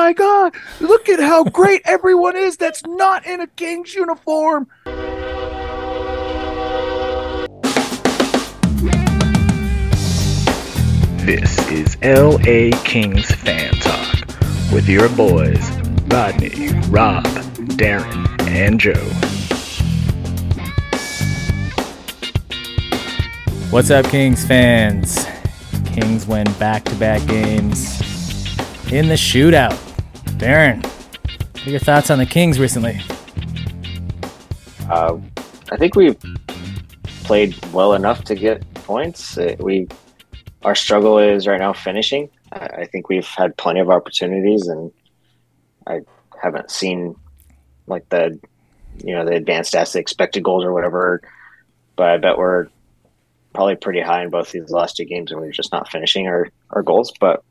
my God, look at how great everyone is that's not in a Kings uniform. This is LA Kings Fan Talk with your boys, Rodney, Rob, Darren, and Joe. What's up, Kings fans? Kings win back to back games in the shootout. Darren, what are your thoughts on the Kings recently? Uh, I think we've played well enough to get points. Uh, we our struggle is right now finishing. I, think we've had plenty of opportunities, and I haven't seen like the you know the advanced stats, the expected goals or whatever. But I bet we're probably pretty high in both these last two games, and we're just not finishing our our goals. But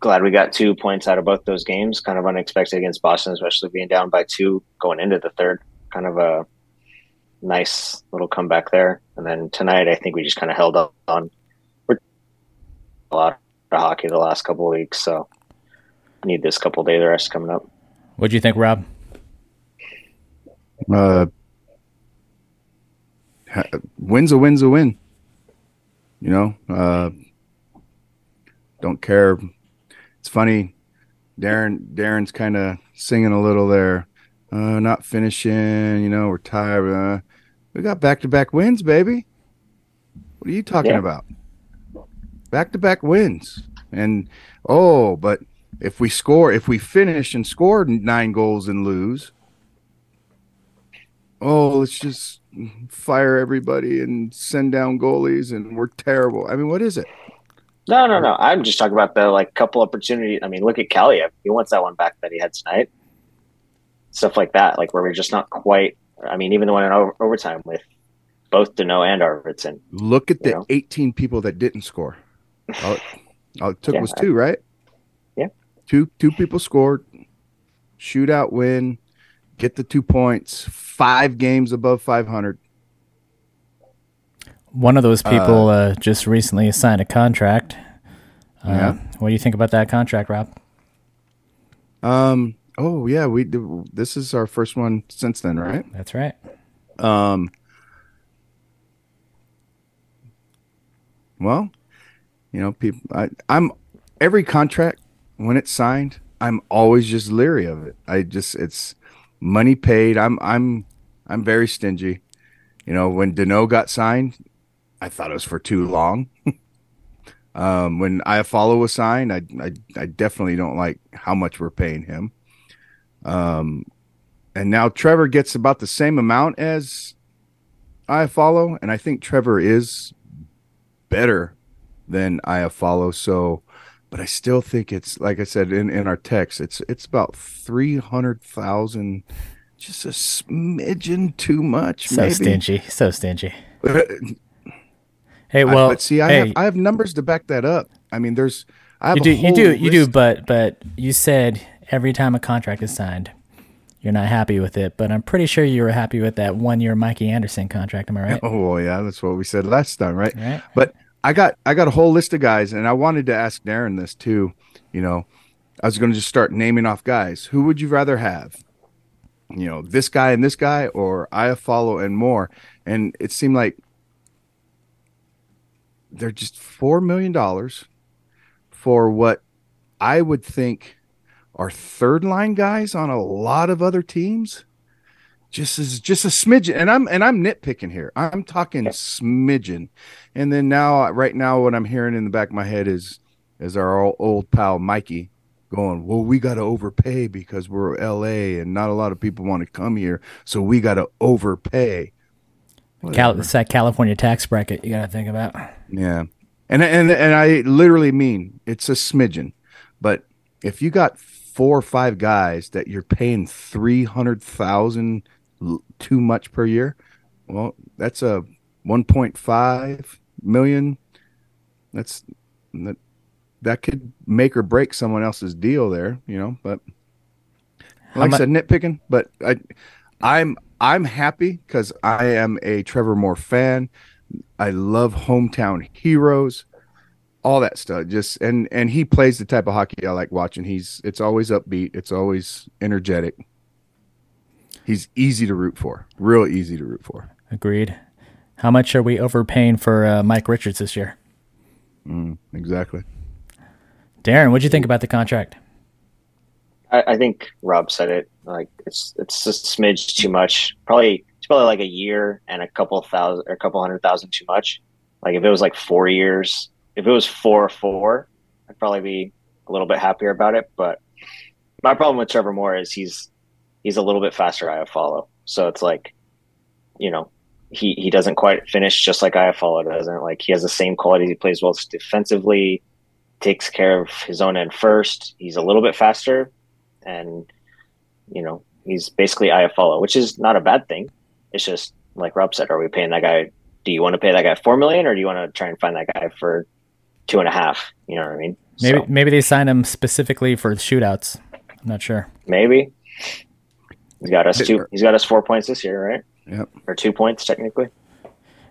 glad we got two points out of both those games. Kind of unexpected against Boston, especially being down by two going into the third. Kind of a nice little comeback there. And then tonight, I think we just kind of held on. We're a lot of hockey the last couple of weeks, so need this couple days of rest coming up. What do you think, Rob? Uh, win's a win's a win. You know, uh, don't care. It's funny. Darren, Darren's kind of singing a little there. Uh, not finishing. You know, we're tired. Uh, we got back to back wins, baby. What are you talking Yeah. about? Back to back wins. And oh, but if we score, if we finish and score nine goals and lose, oh, let's just fire everybody and send down goalies and we're terrible. I mean, what is it? No, no, no. I'm just talking about the like couple opportunities. I mean, look at Kaliyev. He wants that one back that he had tonight. Stuff like that, like where we're just not quite. I mean, even the one in over, overtime with both Danault and Arvidsson. Look at the Yeah. 18 people that didn't score. All, all it took Yeah, was two, right? Yeah. Two two people scored. Shootout win. Get the two points. Five games above 500. One of those people uh, just recently signed a contract. Uh, Yeah. What do you think about that contract, Rob? Um. Oh yeah, we do. This is our first one since then, right? That's right. Um. Well, you know, people. I, I'm every contract when it's signed, I'm always just leery of it. I just it's money paid. I'm I'm I'm very stingy. You know, when Danault got signed, I thought it was for too long. um, when Iafallo a sign, I, I I definitely don't like how much we're paying him. Um, and now Trevor gets about the same amount as Iafallo, and I think Trevor is better than Iafallo. So, but I still think it's like I said in, in our text, it's it's about three hundred thousand, just a smidgen too much. So maybe. stingy. So stingy. Hey, I- well, but see, I hey, have I have numbers to back that up. I mean, there's I have you do, you do, you do, but but you said every time a contract is signed, you're not happy with it. But I'm pretty sure you were happy with that one year Mikey Anderson contract. Am I right? Oh yeah, that's what we said last time, right? Right. But I got I got a whole list of guys, and I wanted to ask Darren this too. You know, I was going to just start naming off guys. Who would you rather have? You know, this guy and this guy, or Iafallo and more. And it seemed like they're just four million dollars for what I would think are third line guys on a lot of other teams. Just as just a smidgen, and I'm and I'm nitpicking here. I'm talking smidgen, and then now, uh, right now, what I'm hearing in the back of my head is is our old, old pal Mikey going, "Well, we got to overpay because we're L.A. and not a lot of people want to come here, so we got to overpay." Cal- it's that California tax bracket you got to think about. Yeah. And and and I literally mean it's a smidgen. But if you got four or five guys that you're paying 300,000 l- too much per year, well, that's a 1.5 million. That's that that could make or break someone else's deal there, you know, but like I said, nitpicking, but I, I'm I'm happy because I am a Trevor Moore fan. I love hometown heroes. all that stuff. Just and and he plays the type of hockey I like watching. He's it's always upbeat. It's always energetic. He's easy to root for. Real easy to root for. Agreed. How much are we overpaying for uh, Mike Richards this year? Mm, exactly. Darren, what'd you think about the contract? I, I think Rob said it. Like it's it's a smidge too much. Probably it's probably like a year and a couple thousand or a couple hundred thousand too much. Like if it was like four years, if it was four or four, I'd probably be a little bit happier about it. But my problem with Trevor Moore is he's he's a little bit faster Iafallo. So it's like, you know, he he doesn't quite finish just like Iafallo doesn't. Like he has the same qualities. He plays well defensively, takes care of his own end first. He's a little bit faster, and you know he's basically Iafallo, which is not a bad thing. It's just like Rob said, are we paying that guy? Do you want to pay that guy four million, or do you want to try and find that guy for two and a half? You know what I mean? Maybe So, maybe they signed him specifically for shootouts. I'm not sure. maybe he's got us two. He's got us four points this year, right? Yep. Or two points technically.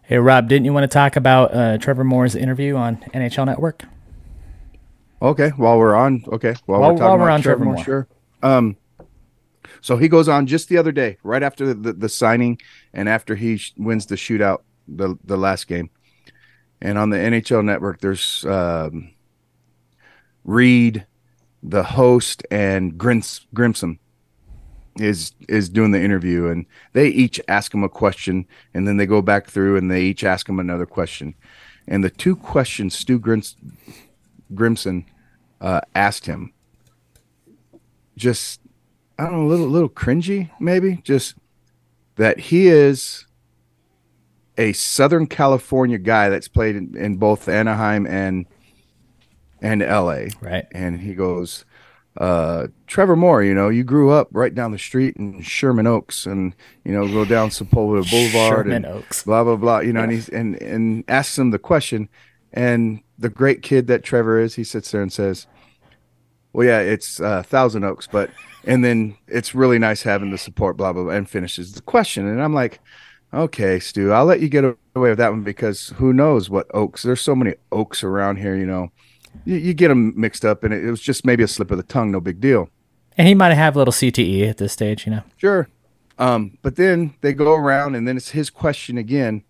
Hey Rob, didn't you want to talk about uh, Trevor Moore's interview on NHL Network? Okay, while we're on, okay, while, While- we're talking while we're about on Trevor Moore. sure. Um, so he goes on just the other day, right after the, the, the signing, and after he sh- wins the shootout, the the last game, and on the NHL Network, there's um, Reed, the host, and Grins- Grimson is is doing the interview, and they each ask him a question, and then they go back through and they each ask him another question, and the two questions Stu Grims, Grimson uh, asked him. Just, I don't know, a little, little cringy, maybe. Just that he is a Southern California guy that's played in, in both Anaheim and and L.A. Right. And he goes, uh, Trevor Moore, you know, you grew up right down the street in Sherman Oaks, and you know, go down Sepulveda Boulevard Sherman and Oaks. blah blah blah. You know, and he's and and asks him the question, and the great kid that Trevor is, he sits there and says, "Well, yeah, it's uh, Thousand Oaks, but." And then it's really nice having the support, blah blah blah, and finishes the question. And I'm like, okay, Stu, I'll let you get away with that one because who knows what oaks? There's so many oaks around here, you know. You, you get them mixed up, and it, it was just maybe a slip of the tongue, no big deal. And he might have a little CTE at this stage, you know. Sure. Um, but then they go around, and then it's his question again,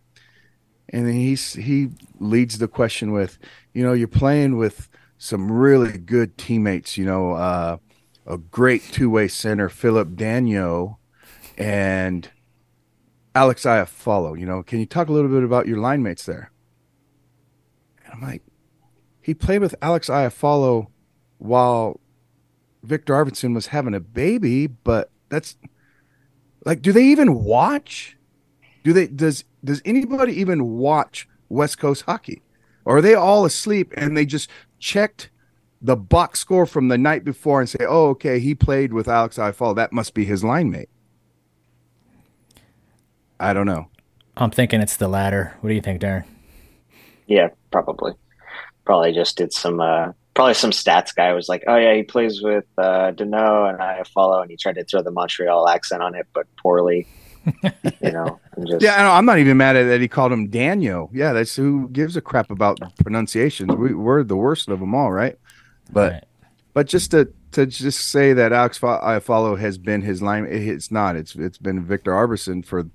and then he's he leads the question with, you know, you're playing with some really good teammates. You know, uh, a great two way center, Phillip Daniel, and Alex Iafallo. You know, can you talk a little bit about your line mates there? And I'm like, he played with Alex Iafallo while Victor Arvidsson was having a baby, but that's like, do they even watch? Do they does does anybody even watch West Coast hockey? Or are they all asleep and they just checked the box score from the night before and say, "Oh, okay, he played with Alex Iafallo. That must be his line mate." I don't know. I'm thinking it's the latter. What do you think, Darren? Yeah, probably. Probably just did some uh probably some stats guy was like, Oh yeah, he plays with uh Danault and Iafallo and he tried to throw the Montreal accent on it, but poorly. you know, just Yeah, I know, I'm not even mad at that he called him Daniel. Yeah, that's who gives a crap about pronunciations. We, we're the worst of them all, right? But Right. but just to to just say that Alex Fa- Iafallo uh, has been his line, it's not. It's it's been Victor Arvidsson for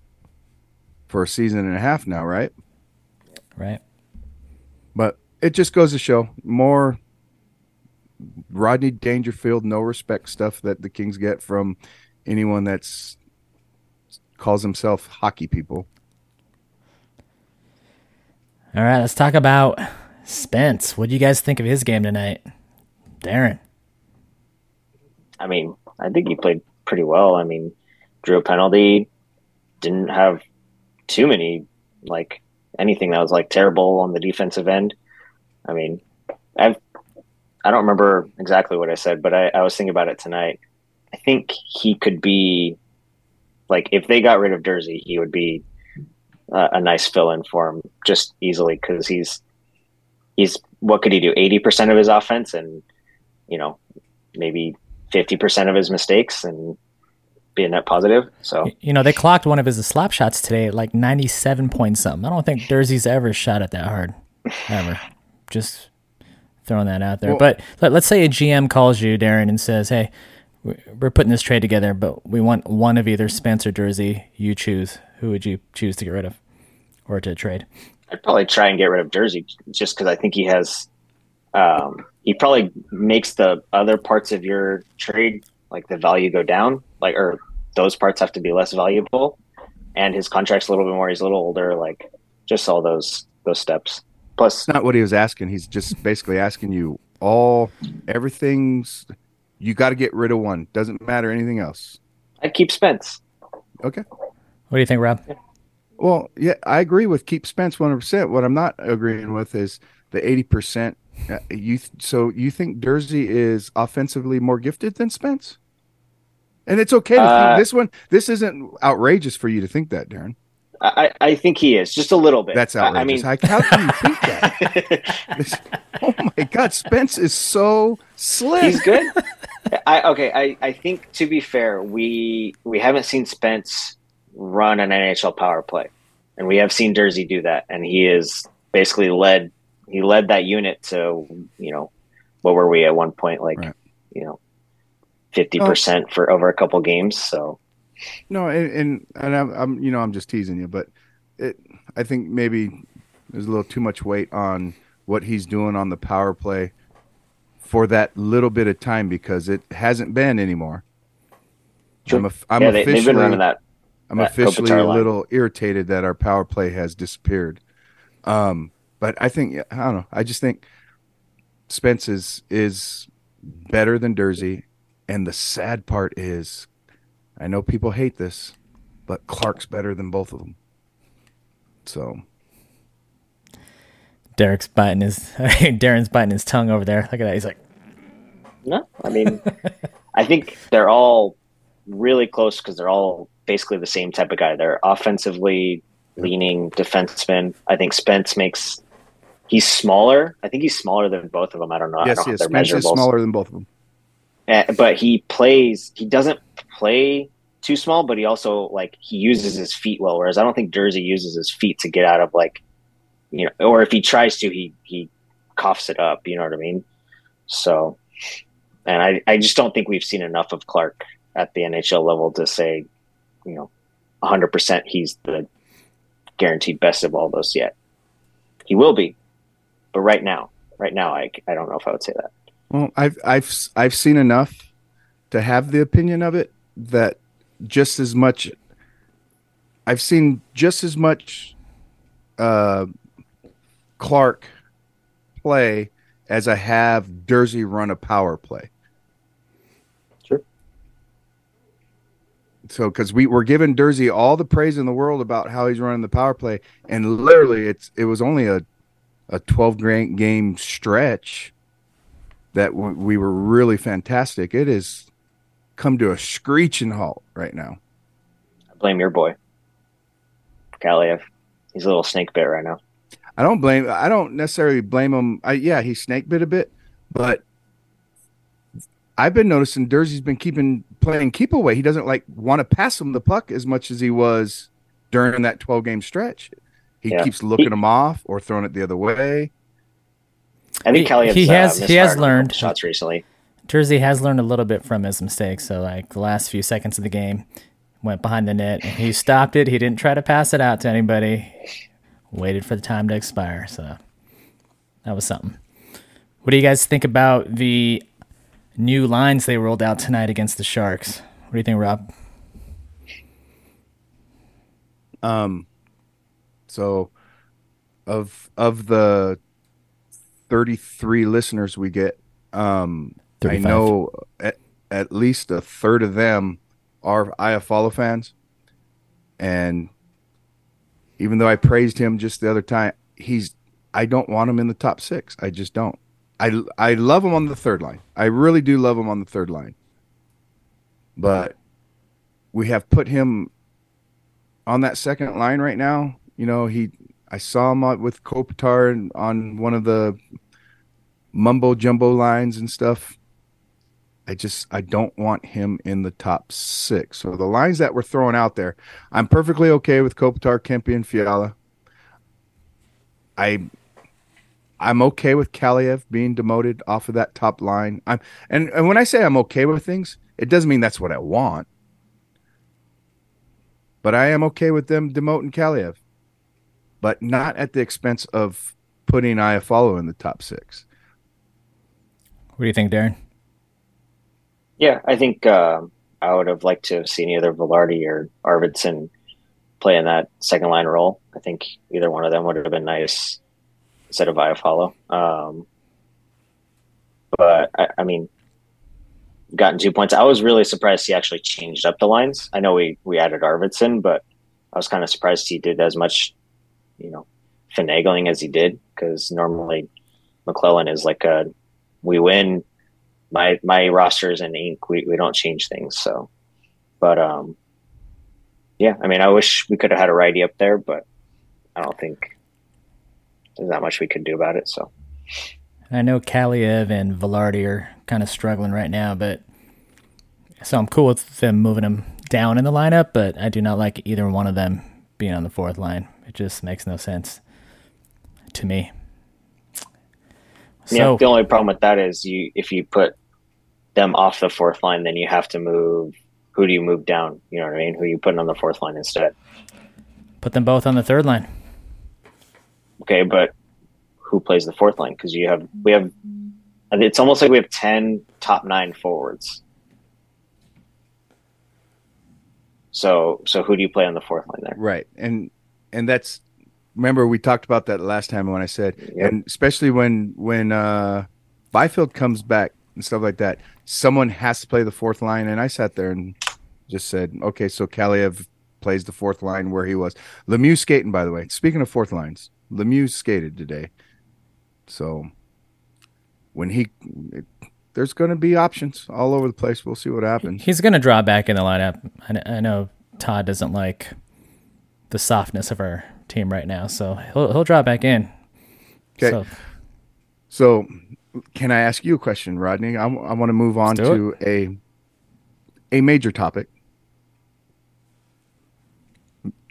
for a season and a half now, right? Right. But it just goes to show more Rodney Dangerfield, no respect stuff that the Kings get from anyone that's calls himself hockey people. All right, let's talk about Spence. What do you guys think of his game tonight? Darren. I mean, I think he played pretty well. I mean, drew a penalty, didn't have too many like anything that was like terrible on the defensive end. I mean, I've I don't remember exactly what I said, but I, I was thinking about it tonight. I think he could be like if they got rid of Durzi, he would be uh, a nice fill in for him just easily because he's he's what could he do? Eighty percent of his offense and you know maybe fifty percent of his mistakes and be a net positive. So You know, they clocked one of his slap shots today at like 97 point something. I don't think Durzi's ever shot it that hard. Ever. Just throwing that out there. Well- but let, let's say a GM calls you, Darren, and says, "Hey, we- we're putting this trade together, but we want one of either Spencer Durzi. You choose. Who would you choose to get rid of or to trade?" I'd probably try and get rid of Durzi just because I think he has. Um, he probably makes the other parts of your trade like the value go down, like or those parts have to be less valuable, and his contract's a little bit more. He's a little older, like just all those those steps. Plus, It's not what he was asking. He's just basically asking you all everything's. You got to get rid of one. Doesn't matter anything else. I'd keep Spence. Okay. What do you think, Rob? Well, yeah, I agree with keep Spence 100%. What I'm not agreeing with is the 80%. Uh, You so you think Durzi is offensively more gifted than Spence? And it's okay to Uh, think this one. This isn't outrageous for you to think that, Darren. I, I I think he is just a little bit. That's I- outrageous. I mean, Like, how can you think that? This- oh my God, Spence is so slick. He's good. I okay. I, I think to be fair, we we haven't seen Spence run an NHL power play, and we have seen Durzi do that, and he is basically led. He led that unit to you know what were we at one point like Right. you know fifty percent oh. for over a couple games. So No, and and, and I'm, I'm you know I'm just teasing you, but it I think maybe there's a little too much weight on what he's doing on the power play for that little bit of time because it hasn't been anymore. True. I'm, a, I'm yeah, they, they've officially been running that. I'm that officially Kopitar a line. little irritated that our power play has disappeared. Um, but I think I don't know. I just think Spence is is better than Durzi, and the sad part is, I know people hate this, but Clarke's better than both of them. So Derek's biting his Darren's biting his tongue over there. Look at that. He's like, No, I mean, I think they're all really close because they're all basically the same type of guy. They're offensively leaning defensemen. I think Spence makes. He's smaller. I think he's smaller than both of them. I don't know. I yes, don't yes, Spence is smaller than both of them. Uh, but he plays. He doesn't play too small, but he also like he uses his feet well. Whereas I don't think Durzi uses his feet to get out of like, you know, or if he tries to, he he coughs it up. You know what I mean? So, and I I just don't think we've seen enough of Clarke at the NHL level to say, you know, hundred percent he's the guaranteed best of all those yet. He will be, but right now, right now, I I don't know if I would say that. Well, I've I've I've seen enough to have the opinion of it that just as much I've seen just as much uh, Clarke play as I have Durzi run a power play. Sure. So, because we were giving Durzi all the praise in the world about how he's running the power play, and literally, it's it was only a a twelve game game stretch that w- we were really fantastic. It has come to a screeching halt right now. I blame your boy, Kaliyev. He's a little snake bit right now. I don't blame. I don't necessarily blame him. I, yeah, he snake bit a bit, but I've been noticing Durzi's been keeping playing keep away. He doesn't like want to pass him the puck as much as he was during that twelve game stretch. He Yeah. keeps looking He- him off or throwing it the other way. I think He- Kaliyev's, he has- uh, he has misfired a couple learned. shots recently. Durzi has learned a little bit from his mistakes. So, like the last few seconds of the game, went behind the net. And he stopped it. He didn't try to pass it out to anybody. Waited for the time to expire. So that was something. What do you guys think about the new lines they rolled out tonight against the Sharks? What do you think, Rob? Um, so of of the thirty three listeners we get, um, I know at, at least a third of them are Iafallo fans, and even though I praised him just the other time, he's I don't want him in the top six. I just don't. I I love him on the third line. I really do love him on the third line, but we have put him on that second line right now. You know, he I saw him with Kopitar on one of the mumbo jumbo lines and stuff. I just I don't want him in the top six. So the lines that we're throwing out there, I'm perfectly okay with Kopitar, Kempe, and Fiala. I I'm okay with Kaliyev being demoted off of that top line. I'm and, and when I say I'm okay with things, it doesn't mean that's what I want. But I am okay with them demoting Kaliyev. But not at the expense of putting Iafallo in the top six. What do you think, Darren? Yeah, I think uh, I would have liked to have seen either Vilardi or Arvidsson play in that second line role. I think either one of them would have been nice instead of Iafallo. Um, but I, I, mean, gotten two points. I was really surprised he actually changed up the lines. I know we we added Arvidsson, but I was kind of surprised he did as much, you know, finagling as he did because normally McLellan is like a we win. My my roster is in ink. We we don't change things. So, but um, yeah. I mean, I wish we could have had a righty up there, but I don't think there's not much we can do about it. So. I know Kaliyev and Vilardi are kind of struggling right now, but so I'm cool with them moving them down in the lineup, but I do not like either one of them being on the fourth line. It just makes no sense to me. So, yeah, the only problem with that is you if you put them off the fourth line, then you have to move. Who do you move down? You know what I mean? Who are you putting on the fourth line instead? Put them both on the third line. Okay, but who plays the fourth line? Because you have we have. It's almost like we have ten top nine forwards. So so who do you play on the fourth line there? Right, and and that's remember we talked about that last time when I said, yep. and especially when when uh, Byfield comes back and stuff like that, someone has to play the fourth line. And I sat there and just said, okay, so Kaliyev plays the fourth line where he was. Lemieux skating, by the way. Speaking of fourth lines, Lemieux skated today, so when he. It, there's going to be options all over the place. We'll see what happens. He's going to draw back in the lineup. I, I know Todd doesn't like the softness of our team right now, so he'll he'll drop back in. Okay. So, so can I ask you a question, Rodney? I, I want to move on to a a major topic.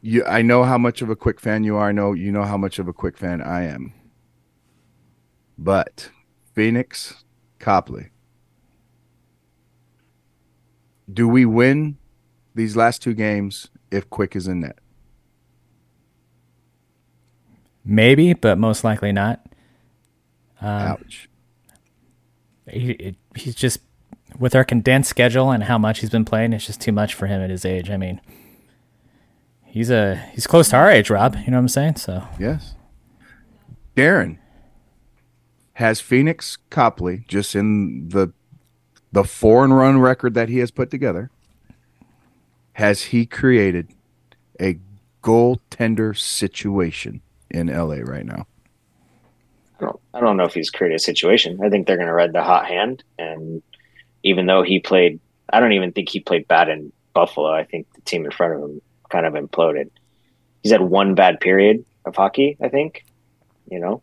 You, I know how much of a quick fan you are. I know you know how much of a quick fan I am. But Phoenix Copley, do we win these last two games if Quick is in net? Maybe, but most likely not. Um, Ouch. He, he's just with our condensed schedule and how much he's been playing. It's just too much for him at his age. I mean, he's a he's close to our age, Rob. You know what I'm saying? So yes. Darren has Phoenix Copley just in the the foreign run record that he has put together. Has he created a goaltender situation in LA right now? I don't, I don't know if he's created a situation. I think they're going to ride the hot hand. And even though he played, I don't even think he played bad in Buffalo. I think the team in front of him kind of imploded. He's had one bad period of hockey, I think. You know,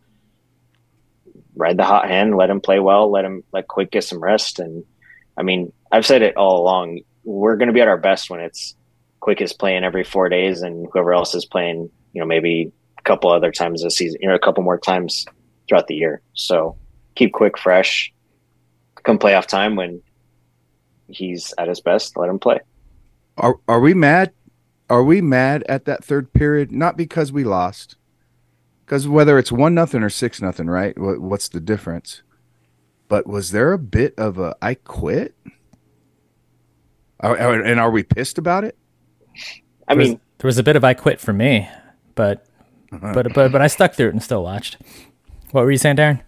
ride the hot hand, let him play well, let him let Quick get some rest. And I mean, I've said it all along. We're going to be at our best when it's Quick is playing every four days and whoever else is playing, you know, maybe a couple other times this season, you know, a couple more times throughout the year. So keep Quick fresh. Come playoff time when he's at his best, let him play. Are are we mad? Are we mad at that third period? Not because we lost, because whether it's one nothing or six nothing, right? What, what's the difference? But was there a bit of a I quit? Are, are, and are we pissed about it? I mean, there was, there was a bit of I quit for me, but uh-huh. but but but I stuck through it and still watched. What were you saying, Darren?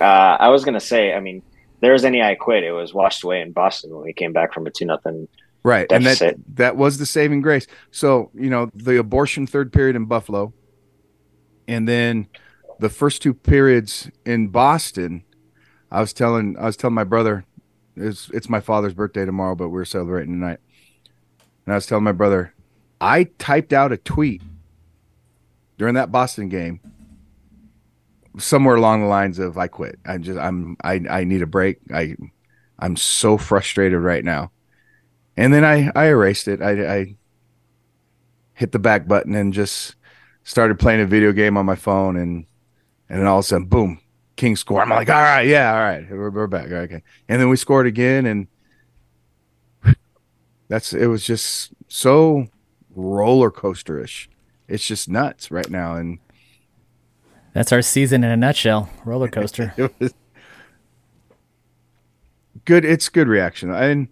Uh, I was gonna say, I mean, there was any I quit. It was washed away in Boston when we came back from a two nothing. Right, and that that was the saving grace. So you know the abortion third period in Buffalo, and then the first two periods in Boston. I was telling I was telling my brother, it's it's my father's birthday tomorrow, but we are celebrating tonight, and I was telling my brother, I typed out a tweet during that Boston game somewhere along the lines of I quit. I just I'm I I need a break. I I'm so frustrated right now. And then I I erased it. I I hit the back button and just started playing a video game on my phone and And then all of a sudden, boom, King score. I'm like, all right, yeah, all right, we're, we're back. Okay. And then we scored again. And that's, it was just so roller coasterish. It's just nuts right now. And That's our season in a nutshell. Roller coaster. good. It's good reaction. And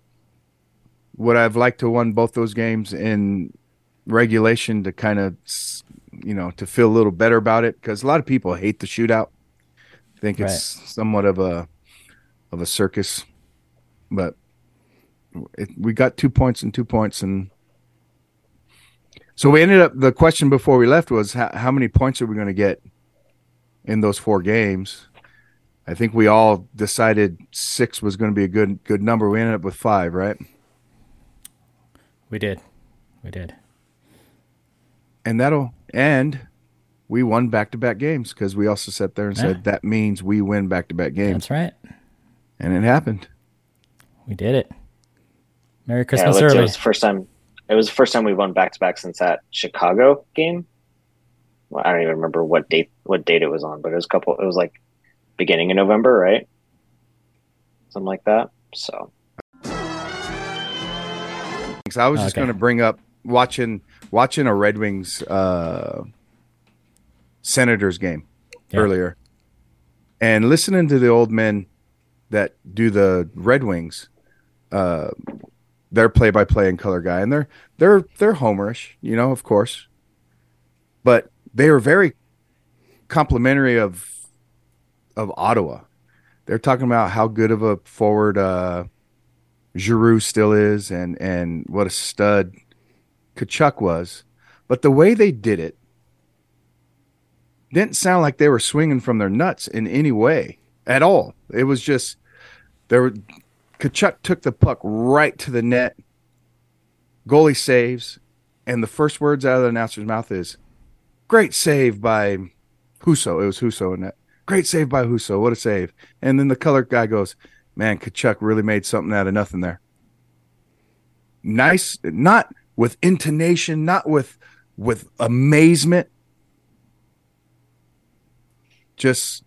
would I've liked to won both those games in regulation to kind of, you know, to feel a little better about it because a lot of people hate the shootout. I think it's somewhat of a of a circus, but it, we got two points and two points and. So we ended up. The question before we left was how, how many points are we going to get in those four games? I think we all decided six was going to be a good good number. We ended up with five, right? We did. We did. And that'll and we won back to back games because we also sat there and Yeah. said that means we win back to back games, That's right. and it happened. We did it. Merry Christmas Yeah, Christmas it early. was the first time. It was the first time we won back to back since that Chicago game. Well, I don't even remember what date what date it was on, but it was a couple. It was like beginning of November, right? Something like that. So So I was just Okay. going to bring up watching watching a Red Wings uh, Senators game Yeah. earlier, and listening to the old men that do the Red Wings, uh, their play by play and color guy, and they're they're they're homerish, you know, of course, but they are very complimentary of of Ottawa. They're talking about how good of a forward uh, Giroux still is, and and what a stud Tkachuk was, but the way they did it didn't sound like they were swinging from their nuts in any way at all. It was just there. were- Tkachuk took the puck right to the net. Goalie saves, and the first words out of the announcer's mouth is, "Great save by Husso." It was Husso in that. Great save by Husso. What a save! And then the color guy goes, "Man, Tkachuk really made something out of nothing there." Nice, not with intonation, not with with amazement, just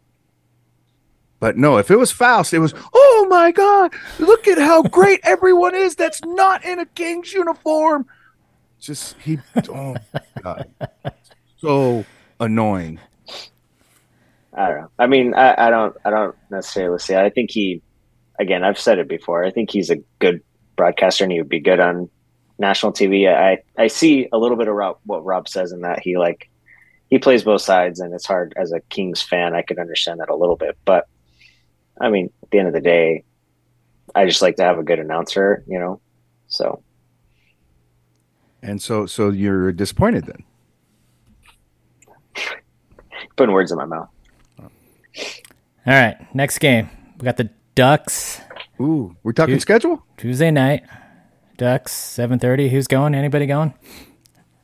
but no, if it was Fox, it was, oh my God, look at how great everyone is that's not in a King's uniform. Just, he, oh God. So annoying. I don't know. I mean, I, I don't. I don't necessarily see. I think he. Again, I've said it before. I think he's a good broadcaster, and he would be good on national TV. I I see a little bit of Rob, what Rob says in that he like he plays both sides, and it's hard as a Kings fan. I could understand that a little bit, but I mean, at the end of the day, I just like to have a good announcer, you know. So And so, so you're disappointed then. putting words in my mouth. All right, next game. We got the Ducks Ooh, we're talking schedule? Tuesday night. Ducks, seven thirty. Who's going? Anybody going?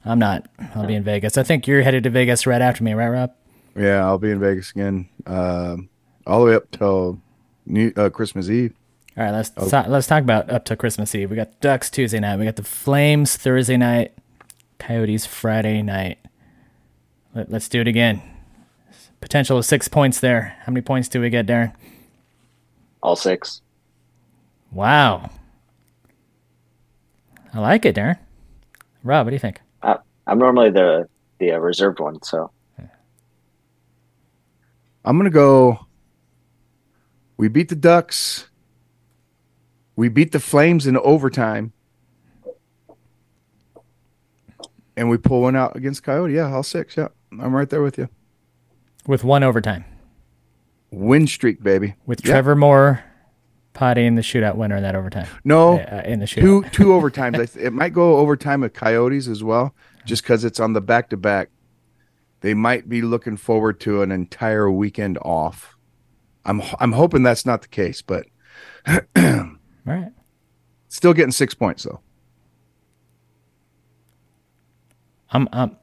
I'm not. I'll be in Vegas. I think you're headed to Vegas right after me, right, Rob? Yeah, I'll be in Vegas again, um, all the way up till New, uh, Christmas Eve. All right, let's ta- let's talk about up to Christmas Eve. We got Ducks Tuesday night. We got the Flames Thursday night. Coyotes Friday night. Let, let's do it again. Potential of six points there. How many points do we get, Darren? All six. Wow. I like it, Darren. Rob, what do you think? I, I'm normally the the uh, reserved one, so I'm gonna go. We beat the Ducks. We beat the Flames in overtime, and we pull one out against Coyote. Yeah, all six. Yeah, I'm right there with you. With one overtime. Win streak, baby. With Yeah. Trevor Moore potting in the shootout winner in that overtime. No, Uh, in the shootout. two two overtimes. I th- it might go overtime with Coyotes as well, just because it's on the back to back. They might be looking forward to an entire weekend off. I'm I'm hoping that's not the case, but All right. still getting six points though. I'm I'm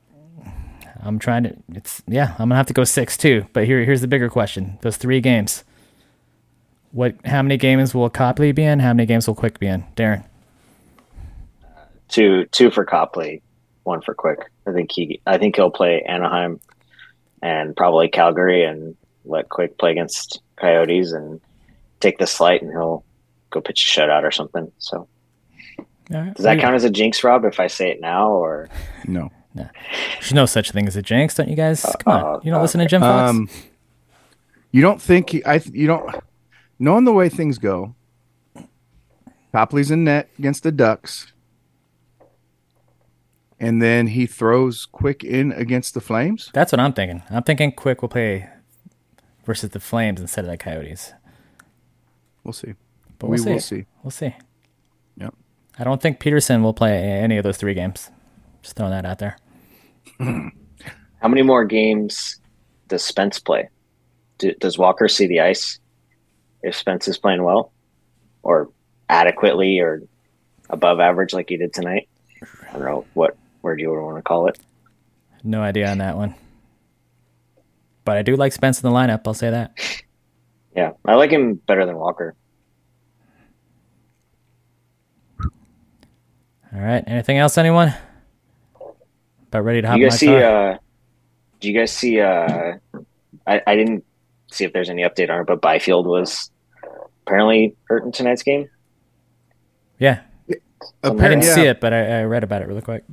I'm trying to it's yeah, I'm gonna have to go six too. But here here's the bigger question. Those three games. What how many games will Copley be in? How many games will Quick be in? Darren. two two for Copley, one for Quick. I think he I think he'll play Anaheim and probably Calgary, and let Quick play against Coyotes and take the slight, and he'll go pitch a shutout or something. So All right. does that count as a jinx, Rob? If I say it now, or No. There's no such thing as a jinx, don't you guys? Come on, uh, you don't listen to Jim Fox. Um, you don't think he, I? th- You don't knowing the way things go. Copley's in net against the Ducks, and then he throws quick in against the Flames. That's what I'm thinking. I'm thinking Quick will play versus the Flames instead of the Coyotes. We'll see. But we we'll will see. see. We'll see. Yep. I don't think Petersen will play any of those three games. Just throwing that out there. how many more games does Spence play? Do, does Walker see the ice if Spence is playing well, or adequately, or above average like he did tonight? I don't know what word you would want to call it. No idea on that one. But I do like Spence in the lineup. I'll say that. Yeah, I like him better than Walker. All right. Anything else, anyone? About ready to hop you in my guys see? car? Uh, do you guys see? Uh, I, I didn't see if there's any update on it, but Byfield was apparently hurt in tonight's game. yeah. I didn't see it, but I, I read about it really quick.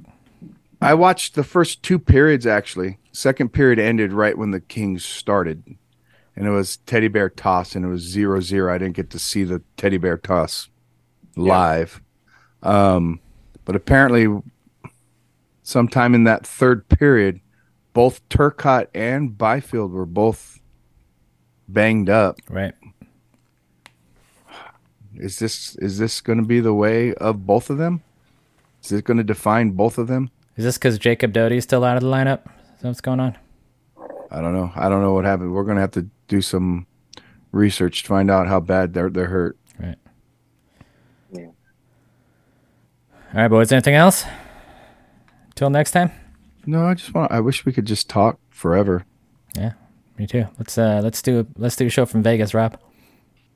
I watched the first two periods actually. Second period ended right when the Kings started. And it was teddy bear toss and it was zero zero. I didn't get to see the teddy bear toss live. Um, but apparently sometime in that third period, both Turcotte and Byfield were both banged up. Right. Is this is this going to be the way of both of them? Is it going to define both of them? Is this because Jacob Doty's still out of the lineup? Is that what's going on? I don't know. I don't know what happened. We're going to have to do some research to find out how bad they're they're hurt. Right. Yeah. All right, boys. Anything else? Till next time. No, I just want. I wish we could just talk forever. Yeah, me too. Let's uh let's do a, let's do a show from Vegas, Rob.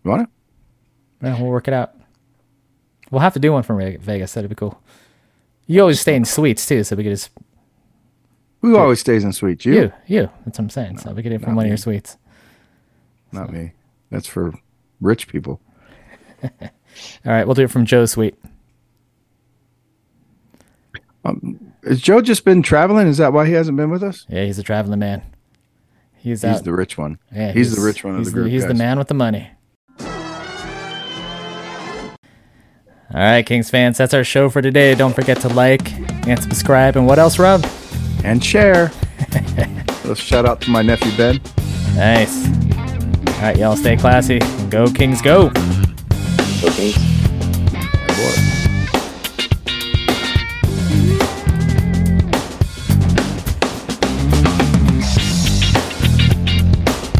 You want to? Yeah, we'll work it out. We'll have to do one from Vegas. That'd be cool. You always stay in suites too, so we could just Who always stays in suites? You, you you. That's what I'm saying. So we could do it from one of your suites. not me. That's for rich people. All right, we'll do it from Joe's suite. Has Joe just been traveling? Is that why he hasn't been with us? Yeah, he's a traveling man. He's, He's the rich one. yeah, he's, the rich one of he's the group. he's the man with the money. All right, Kings fans, that's our show for today. Don't forget to like and subscribe. And what else, Rob? and share. Let's shout out to my nephew Ben. Nice. All right, y'all stay classy. Go Kings, go. Go Kings. Boy.